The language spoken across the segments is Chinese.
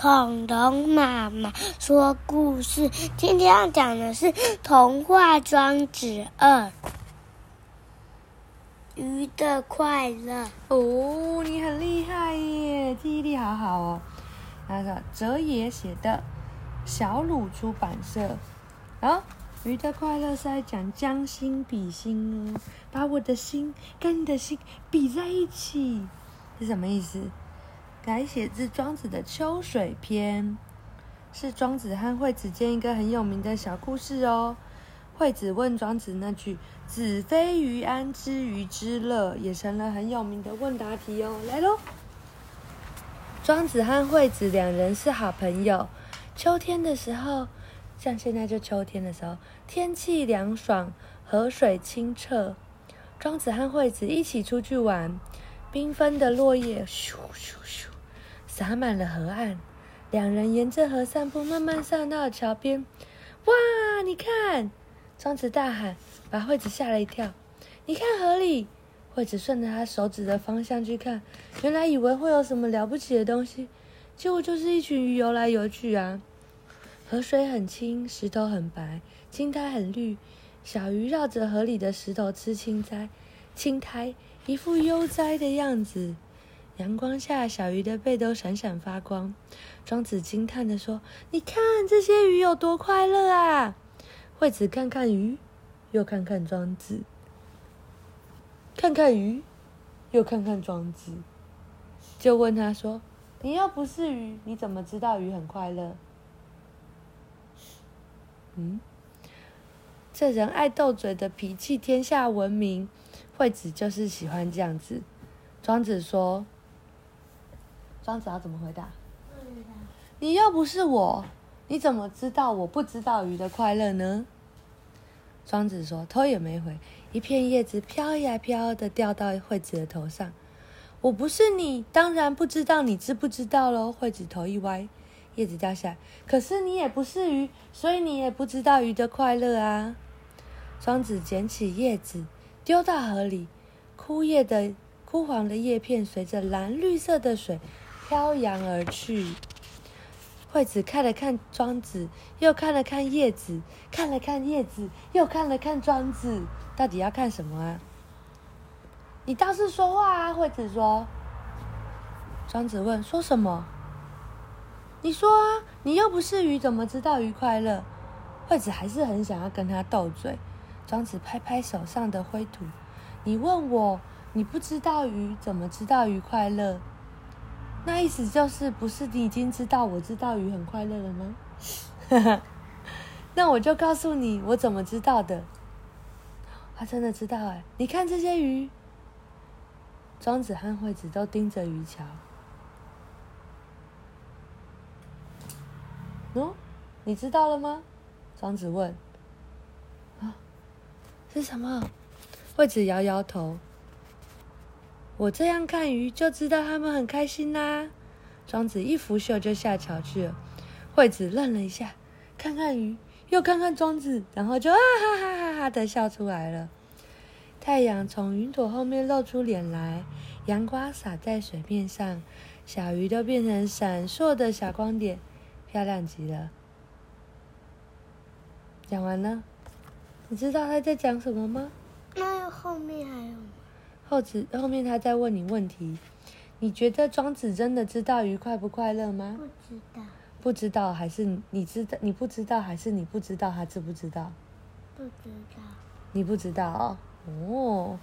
恐龙妈妈说故事。今天要讲的是童话《庄子二》，鱼的快乐。哦，你很厉害耶，记忆力好好哦。那个哲野写的，小鲁出版社。啊。鱼的快乐是在讲将心比心哦，把我的心跟你的心比在一起，是什么意思？改写自庄子的《秋水篇》，是庄子和惠子间一个很有名的小故事哦。惠子问庄子那句“子非鱼，安知鱼之乐”也成了很有名的问答题哦。来喽，庄子和惠子两人是好朋友，秋天的时候。像现在就秋天的时候，天气凉爽，河水清澈。庄子和惠子一起出去玩，缤纷的落叶咻咻咻洒满了河岸。两人沿着河散步，慢慢上到了桥边。哇，你看！庄子大喊，把惠子吓了一跳。你看河里，惠子顺着他手指的方向去看，原来以为会有什么了不起的东西，结果就是一群鱼游来游去啊。河水很清，石头很白，青苔很绿。小鱼绕着河里的石头吃青苔，青苔一副悠哉的样子。阳光下，小鱼的背都闪闪发光。庄子惊叹地说：“你看这些鱼有多快乐啊！”惠子看看鱼，又看看庄子，看看鱼，又看看庄子，就问他说：“你又不是鱼，你怎么知道鱼很快乐？”嗯，这人爱斗嘴的脾气，天下闻名。惠子就是喜欢这样子。庄子说：“庄子要怎么回答？你又不是我，你怎么知道我不知道鱼的快乐呢？”庄子说：“头也没回，一片叶子飘呀飘的掉到惠子的头上。我不是你，当然不知道你知不知道喽。”惠子头一歪。叶子掉下来，可是你也不是鱼，所以你也不知道鱼的快乐啊。庄子捡起叶子，丢到河里，枯叶的枯黄的叶片随着蓝绿色的水飘扬而去。惠子看了看庄子，又看了看叶子，看了看叶子，又看了看庄子，到底要看什么啊？你倒是说话啊！惠子说。庄子问：说什么？你说啊，你又不是鱼，怎么知道鱼快乐？惠子还是很想要跟他斗嘴。庄子拍拍手上的灰土，你问我，你不知道鱼，怎么知道鱼快乐？那意思就是，不是你已经知道我知道鱼很快乐了吗？那我就告诉你，我怎么知道的。他真的知道哎，你看这些鱼。庄子和惠子都盯着鱼瞧。喏，你知道了吗？庄子问。啊，是什么？惠子摇摇头。我这样看鱼，就知道他们很开心啦。庄子一拂袖就下桥去了。惠子愣了一下，看看鱼，又看看庄子，然后就啊哈哈哈哈的笑出来了。太阳从云朵后面露出脸来，阳光洒在水面上，小鱼都变成闪烁的小光点。漂亮极了。讲完了，你知道他在讲什么吗？那后面还有？后子后面他在问你问题，你觉得庄子真的知道鱼快不快乐吗？不知道。不知道还是你知道？你不知道还是你不知道他知不知道？不知道。你不知道哦。哦。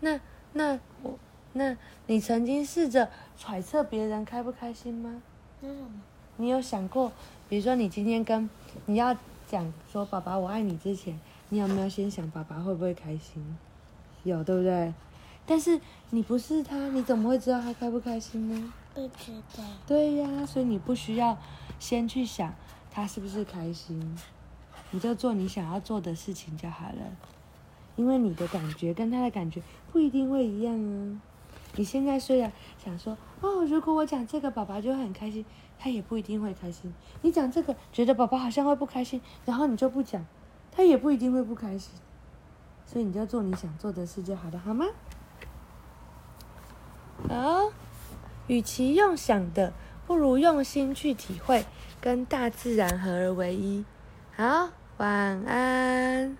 那那我那你曾经试着揣测别人开不开心吗？是什么？你有想过，比如说你今天跟你要讲说“爸爸我爱你”之前，你有没有先想爸爸会不会开心？有，对不对？但是你不是他，你怎么会知道他开不开心呢？不知道。对呀，所以你不需要先去想他是不是开心，你就做你想要做的事情就好了。因为你的感觉跟他的感觉不一定会一样啊。你现在虽然想说哦，如果我讲这个，爸爸就会很开心。他也不一定会开心。你讲这个，觉得宝宝好像会不开心，然后你就不讲，他也不一定会不开心。所以你就做你想做的事就好了，好吗？好，与其用想的，不如用心去体会，跟大自然合而为一。好，晚安。